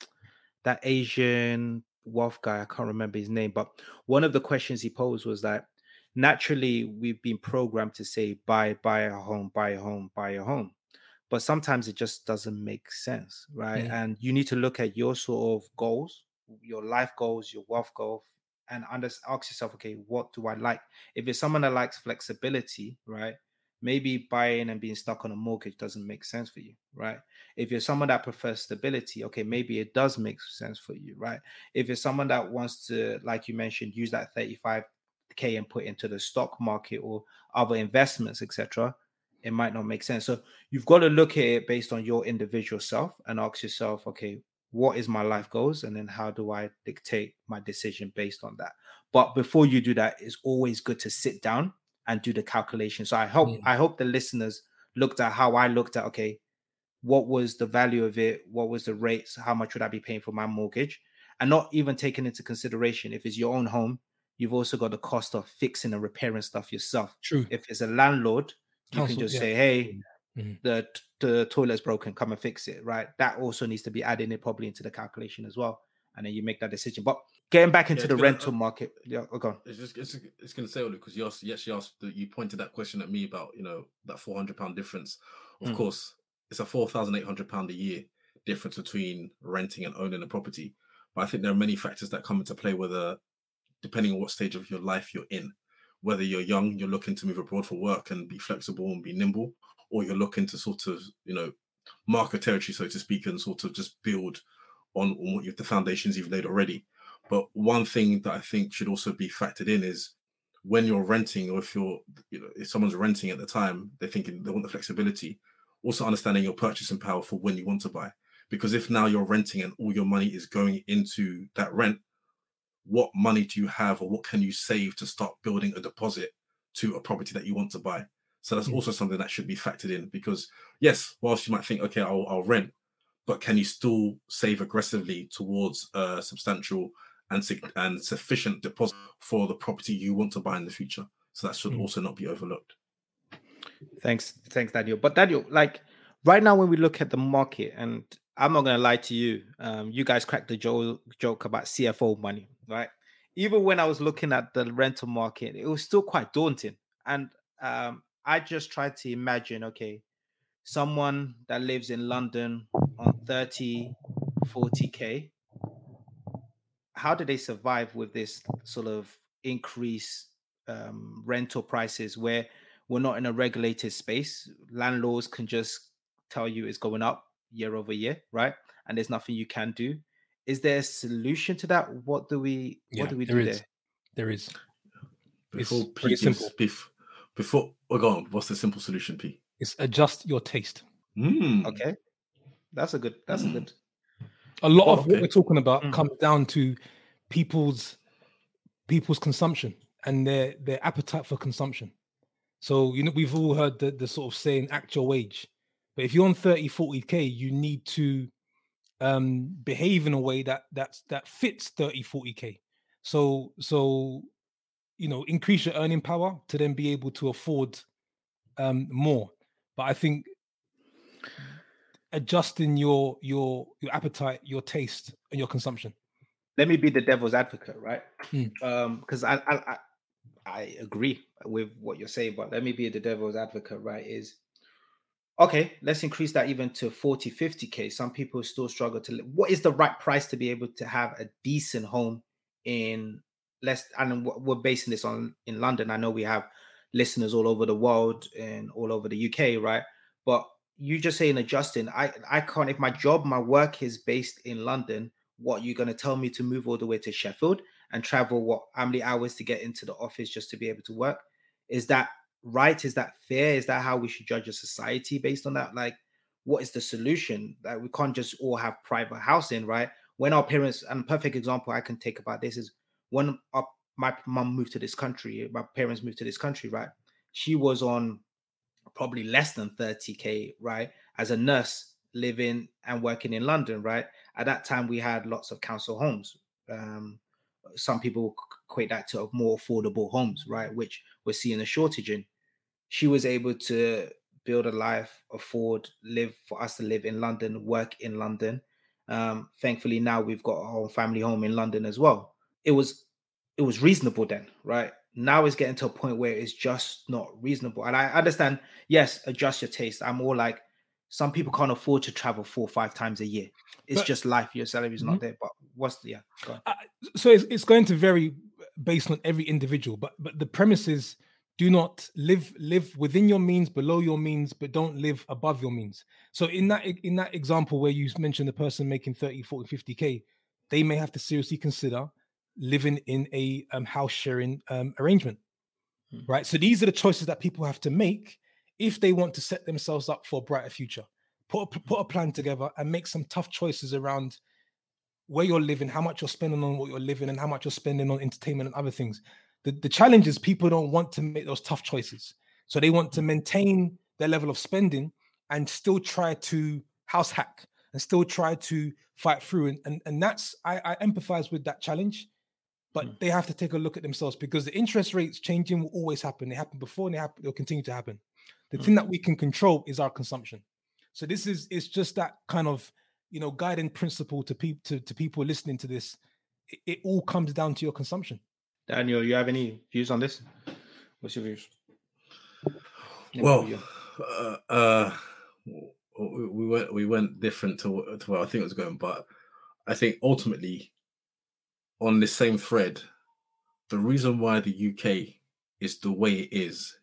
that Asian wealth guy. I can't remember his name, but one of the questions he posed was that naturally we've been programmed to say buy, buy a home, buy a home, buy a home. But sometimes it just doesn't make sense, right? Mm. And you need to look at your sort of goals, your life goals, your wealth goals, and under, ask yourself, okay, what do I like? If it's someone that likes flexibility, right? Maybe buying and being stuck on a mortgage doesn't make sense for you, right? If you're someone that prefers stability, okay, maybe it does make sense for you, right? If you're someone that wants to, like you mentioned, use that 35k and put into the stock market or other investments, etc., it might not make sense. So you've got to look at it based on your individual self and ask yourself, okay, what is my life goals? And then how do i dictate my decision based on that? But before you do that it's always good to sit down and do the calculation. So i hope Mm. i hope the listeners looked at how i looked at okay what was the value of it? What was the rates? How much would i be paying for my mortgage? And not even taking into consideration if it's your own home you've also got the cost of fixing and repairing stuff yourself. True. if it's a landlord you can just yeah. say hey Mhm. the the toilet's broken come and fix it right that also needs to be added in probably into the calculation as well and then you make that decision but getting back into it's the gonna- rental market yeah oh, go on. It's just it's, it's going to say all because you asked, you actually asked you pointed that question at me about you know that four hundred pound difference. Of Mm. course, it's a four thousand eight hundred pound a year difference between renting and owning a property. But I think there are many factors that come into play. Whether depending on what stage of your life you're in, whether you're young, you're looking to move abroad for work and be flexible and be nimble, or you're looking to sort of you know mark a territory, so to speak, and sort of just build on, on what you the foundations you've laid already. But one thing that I think should also be factored in is when you're renting, or if you're, you know, if someone's renting at the time, they're thinking they want the flexibility. Also understanding your purchasing power for when you want to buy, because if now you're renting and all your money is going into that rent, what money do you have, or what can you save to start building a deposit to a property that you want to buy? So that's Mm. also something that should be factored in because yes, whilst you might think, okay, I'll, I'll rent, but can you still save aggressively towards a substantial and and sufficient deposit for the property you want to buy in the future? So that should Mm. also not be overlooked. thanks thanks daniel but daniel like right now when we look at the market and i'm not to lie to you um you guys cracked the jo- joke about cfo money right? Even when i was looking at the rental market it was still quite daunting. And um i just tried to imagine okay someone that lives in london on 30 40k how do they survive with this sort of increase um, rental prices where we're not in a regulated space? Landlords can just tell you it's going up year over year right and there's nothing you can do is there a solution to that what do we Yeah, what do we there do is. there There is. It's Before pretty P gives- simple. bef- before oh, go on, what's the simple solution, P? It's adjust your taste. Mm. okay that's a good that's a Mm. good A lot Oh, of what we're talking about Mm. comes down to people's people's consumption and their their appetite for consumption. So you know we've all heard the, the sort of saying act your wage. But if you're on 30, 40k, you need to um behave in a way that that's that fits 30, 40k. So so you know increase your earning power to then be able to afford um more. But I think adjusting your your your appetite, your taste, and your consumption. let me be the devil's advocate right Mm. um because I, I i i agree with what you're saying but let me be the devil's advocate right is okay let's increase that even to 40 50k some people still struggle to what is the right price to be able to have a decent home in less and we're basing this on in london. I know we have listeners all over the world and all over the uk right? But you just saying adjusting i i can't if my job my work is based in london what you're going to tell me to move all the way to sheffield and travel what how many hours to get into the office just to be able to work? Is that right? Is that fair? Is that how we should judge a society based on that? Like what is the solution? That we can't just all have private housing right? When our parents and perfect example i can take about this is when our, my mom moved to this country my parents moved to this country right? She was on probably less than 30k right as a nurse living and working in london right? At that time we had lots of council homes. Um some people equate that to more affordable homes right? Which we're seeing a shortage in she was able to build a life afford live for us to live in london work in london. Um thankfully now we've got our own family home in london as well. It was it was reasonable then right? Now it's getting to a point where it's just not reasonable. And i understand yes adjust your taste. I'm more like some people can't afford to travel four or five times a year. It's But- just life your salary's not there. But what's the yeah go on. so it's, it's going to vary based on every individual but but the premise is do not live live within your means below your means but don't live above your means so in that in that example where you mentioned the person making 30 40 50k they may have to seriously consider living in a um, house sharing um, arrangement Hmm. right so these are the choices that people have to make if they want to set themselves up for a brighter future put a, put a plan together and make some tough choices around where you're living, how much you're spending on what you're living, and how much you're spending on entertainment and other things. The, the challenge is people don't want to make those tough choices. So they want to maintain their level of spending and still try to house hack and still try to fight through. And and, and that's I, I empathize with that challenge, but Mm. they have to take a look at themselves because the interest rates changing will always happen. They happened before and they happen, they'll continue to happen. The Mm. thing that we can control is our consumption. So this is it's just that kind of you know guiding principle to people to, to people listening to this. It, it all comes down to your consumption. Daniel, you have any views on this? What's your views? Yeah, Well, yeah. uh, uh, we went we went different to, to where I think it was going, but I think ultimately on this same thread, the reason why the UK is the way it is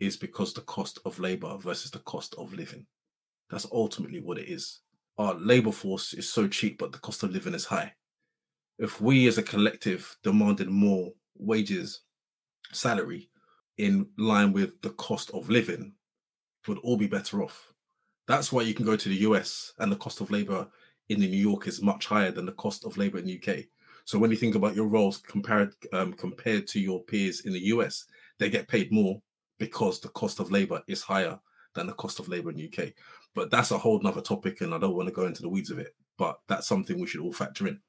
is because the cost of labor versus the cost of living. That's ultimately what it is. Our labor force is so cheap, but the cost of living is high. If we as a collective demanded more wages, salary in line with the cost of living, would all be better off. That's why you can go to the US and the cost of labor in New York is much higher than the cost of labor in the UK. So when you think about your roles compared um, compared to your peers in the US, they get paid more because the cost of labor is higher than the cost of labor in the UK. But that's a whole nother topic, and I don't want to go into the weeds of it. But that's something we should all factor in.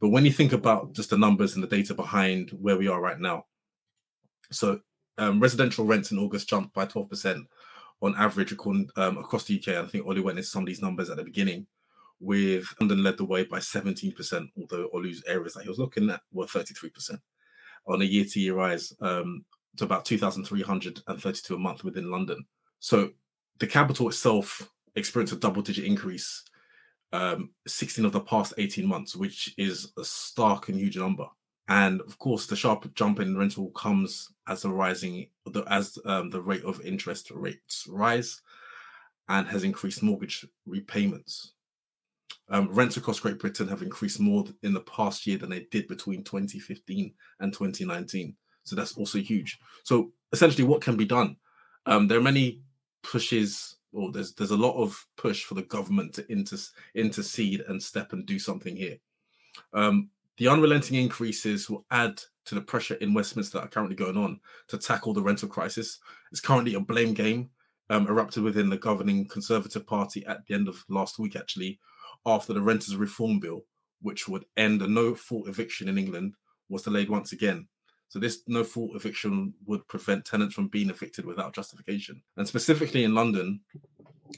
But when you think about just the numbers and the data behind where we are right now, so um, residential rents in August jumped by 12% on average according, um, across the UK. I think Ollie went into some of these numbers at the beginning, with London led the way by 17%, although Olu's areas that he was looking at were 33% on a year to year rise um, to about 2,332 a month within London. So the capital itself experienced a double digit increase um, 16 of the past 18 months, which is a stark and huge number. And of course, the sharp jump in rental comes as the rising, the, as um, the rate of interest rates rise, and has increased mortgage repayments. Um, rents across Great Britain have increased more in the past year than they did between 2015 and 2019. So that's also huge. So essentially, what can be done? Um, there are many pushes, or there's there's a lot of push for the government to inter, intercede and step and do something here. Um, the unrelenting increases will add to the pressure in Westminster that are currently going on to tackle the rental crisis. It's currently a blame game um, erupted within the governing Conservative Party at the end of last week, actually, after the Renters Reform Bill, which would end a no fault eviction in England, was delayed once again. So, this no fault eviction would prevent tenants from being evicted without justification. And specifically in London,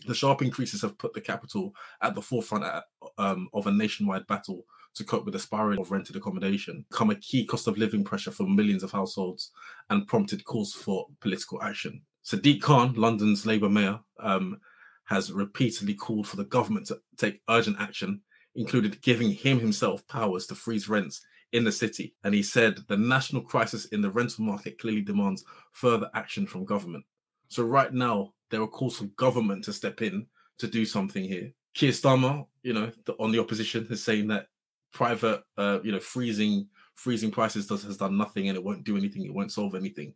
the sharp increases have put the capital at the forefront at, um, of a nationwide battle to cope with the spiral of rented accommodation, become a key cost of living pressure for millions of households, and prompted calls for political action. Sadiq Khan, London's Labour mayor, um, has repeatedly called for the government to take urgent action, including giving him himself powers to freeze rents in the city. And he said the national crisis in the rental market clearly demands further action from government. So right now, there are calls for government to step in to do something here. Keir Starmer, you know, the, on the opposition is saying that private, uh, you know, freezing freezing prices does has done nothing and it won't do anything. It won't solve anything,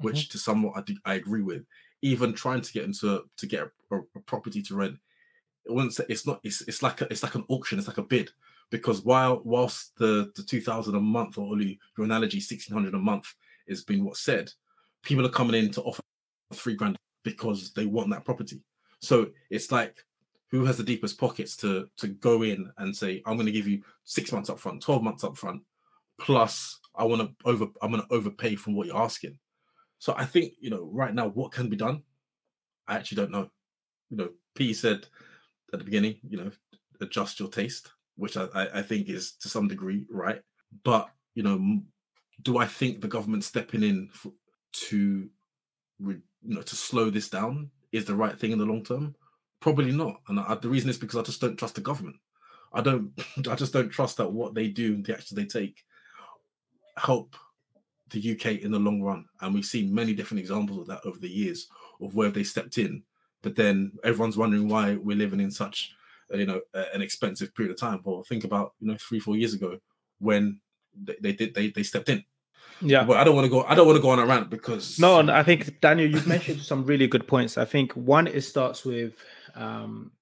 which to somewhat I, do, I agree with. Even trying to get into to get a, a property to rent, it wouldn't say it's not. It's it's like a, it's like an auction. It's like a bid because while whilst the the two thousand a month or only your analogy sixteen hundred a month is being what's said, people are coming in to offer three grand because they want that property. So it's like who has the deepest pockets to to go in and say, I'm going to give you six months up front, 12 months up front, plus I want to over I'm going to overpay from what you're asking. So I think, you know, right now, what can be done? I actually don't know. You know, P said at the beginning, you know, adjust your taste, which I, I, think is to some degree right. But, you know, do I think the government stepping in for, to, you know, to slow this down is the right thing in the long term? Probably not. And I, the reason is because I just don't trust the government. I don't. I just don't trust that what they do and the actions they take help the UK in the long run. And we've seen many different examples of that over the years of where they stepped in, but then everyone's wondering why we're living in such, you know, an expensive period of time. Well, think about you know three, four years ago when they, they did they they stepped in. Yeah. But I don't want to go. I don't want to go on a rant because No, and I think Daniel, you've mentioned some really good points. I think one, it starts with um,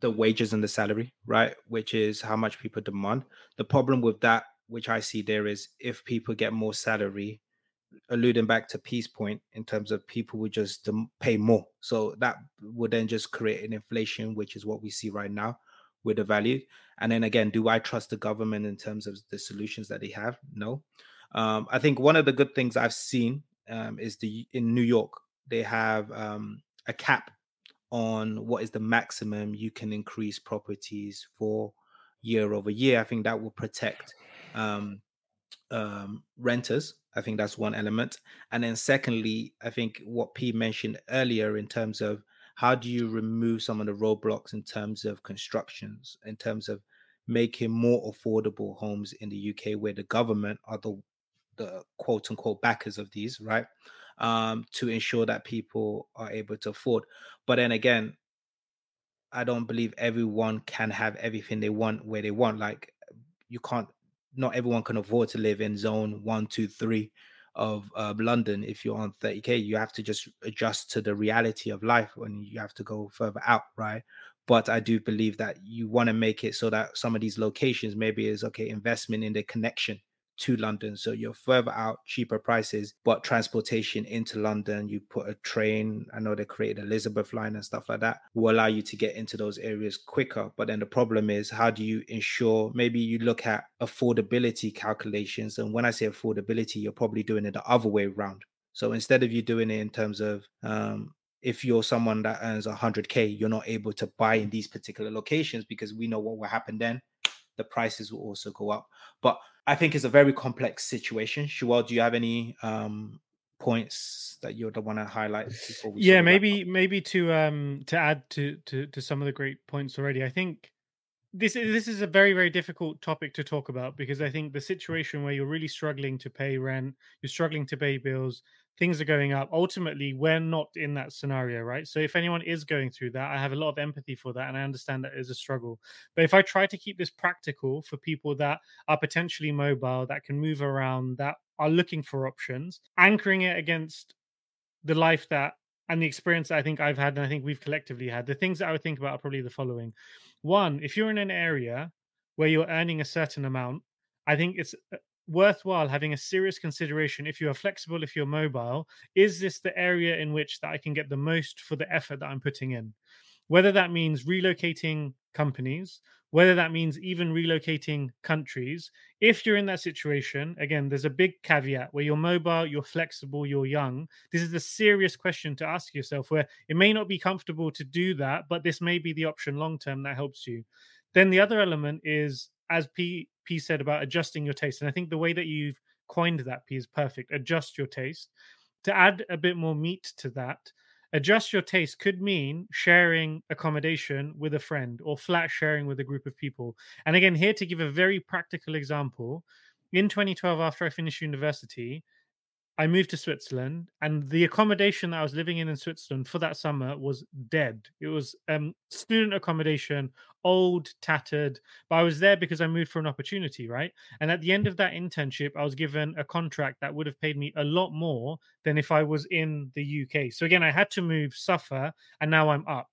the wages and the salary, right? Which is how much people demand. The problem with that, which I see there, is if people get more salary, alluding back to Peace Point in terms of people would just pay more. So that would then just create an inflation, which is what we see right now with the value. And then again, do I trust the government in terms of the solutions that they have? No. Um, I think one of the good things I've seen um, is the in New York they have um, a cap on what is the maximum you can increase properties for year over year. I think that will protect um, um, renters. I think that's one element. And then secondly, I think what P mentioned earlier in terms of how do you remove some of the roadblocks in terms of constructions, in terms of making more affordable homes in the UK, where the government are the the quote unquote backers of these, right? Um, to ensure that people are able to afford. But then again, I don't believe everyone can have everything they want where they want. Like you can't, not everyone can afford to live in zone one, two, three of uh, London. If you're on 30k, you have to just adjust to the reality of life when you have to go further out, right? But I do believe that you want to make it so that some of these locations maybe is okay investment in the connection to London. So you're further out, cheaper prices, but transportation into London, you put a train. I know they created Elizabeth line and stuff like that, will allow you to get into those areas quicker. But then the problem is, how do you ensure? Maybe you look at affordability calculations. And when I say affordability, you're probably doing it the other way around. So instead of you doing it in terms of um, if you're someone that earns 100k, you're not able to buy in these particular locations because we know what will happen then. The prices will also go up. But I think it's a very complex situation. Shual, do you have any um, points that you would want to highlight before we? Yeah, sort of wrap maybe maybe to um to add to to to some of the great points already. I think this is this is a very very difficult topic to talk about because I think the situation where you're really struggling to pay rent, you're struggling to pay bills, things are going up. Ultimately, we're not in that scenario, right? So if anyone is going through that, I have a lot of empathy for that and I understand that is a struggle. But if I try to keep this practical for people that are potentially mobile, that can move around, that are looking for options, anchoring it against the life that and the experience I think I've had and I think we've collectively had, the things that I would think about are probably the following. One, if you're in an area where you're earning a certain amount, I think it's uh, worthwhile having a serious consideration if you are flexible, if you're mobile, is this the area in which that I can get the most for the effort that I'm putting in? Whether that means relocating companies, whether that means even relocating countries. If you're in that situation, again, there's a big caveat where you're mobile, you're flexible, you're young. This is a serious question to ask yourself where it may not be comfortable to do that, but this may be the option long term that helps you. Then the other element is, as P, P said about adjusting your taste. And I think the way that you've coined that, P, is perfect. Adjust your taste. To add a bit more meat to that, adjust your taste could mean sharing accommodation with a friend or flat sharing with a group of people. And again, here to give a very practical example, in 2012, after I finished university, I moved to Switzerland, and the accommodation that I was living in in Switzerland for that summer was dead. It was um, student accommodation, old, tattered. But I was there because I moved for an opportunity, right? And at the end of that internship, I was given a contract that would have paid me a lot more than if I was in the UK. So again, I had to move, suffer, and now I'm up.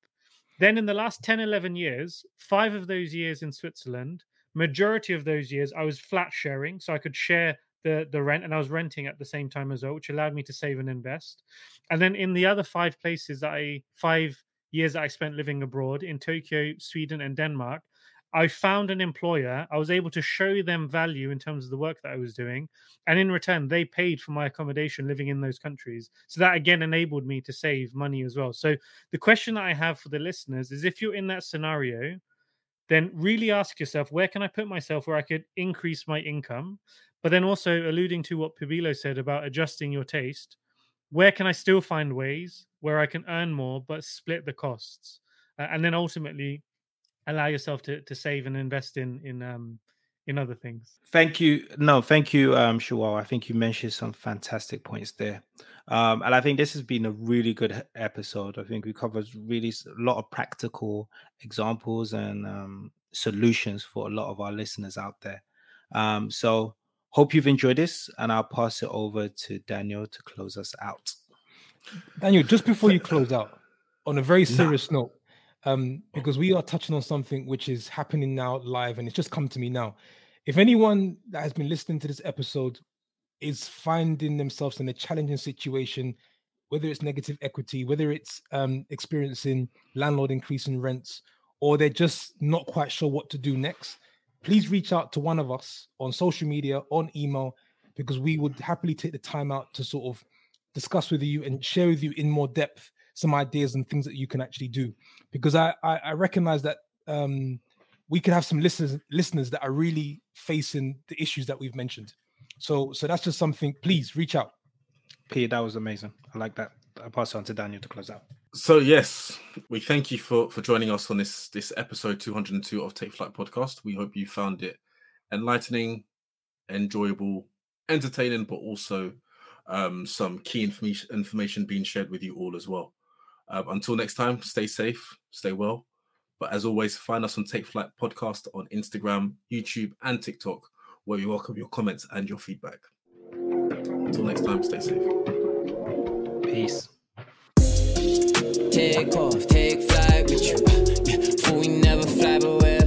Then in the last 10, 11 years, five of those years in Switzerland, majority of those years, I was flat sharing. So I could share the the rent and I was renting at the same time as well, which allowed me to save and invest. And then in the other five places that I five years that I spent living abroad in Tokyo, Sweden, and Denmark, I found an employer. I was able to show them value in terms of the work that I was doing. And in return, they paid for my accommodation living in those countries. So that again enabled me to save money as well. So the question that I have for the listeners is if you're in that scenario, then really ask yourself where can I put myself where I could increase my income? But then also alluding to what Pabilo said about adjusting your taste, where can I still find ways where I can earn more but split the costs? Uh, and then ultimately allow yourself to, to save and invest in in um in other things. Thank you. No, thank you, um, Shual. I think you mentioned some fantastic points there. Um, and I think this has been a really good episode. I think we covered really a lot of practical examples and um, solutions for a lot of our listeners out there. Um, so hope you've enjoyed this, and I'll pass it over to Daniel to close us out. Daniel, just before you close out, on a very serious note, um, because we are touching on something which is happening now live, and it's just come to me now. If anyone that has been listening to this episode is finding themselves in a challenging situation, whether it's negative equity, whether it's um, experiencing landlord increasing rents, or they're just not quite sure what to do next, please reach out to one of us on social media, on email, because we would happily take the time out to sort of discuss with you and share with you in more depth some ideas and things that you can actually do. Because I I, I recognize that um, we could have some listeners listeners that are really facing the issues that we've mentioned. So so that's just something. Please reach out. Pete, that was amazing. I like that. I'll pass on to Daniel to close out. So yes, we thank you for for joining us on this this episode 202 of Take Flight podcast. We hope you found it enlightening, enjoyable, entertaining, but also um, some key information information being shared with you all as well. Um, until next time, stay safe, stay well. But as always, find us on Take Flight Podcast on Instagram, YouTube, and TikTok, where we welcome your comments and your feedback. Until next time, stay safe. Peace. Take off, take flight with you. For we never fly, but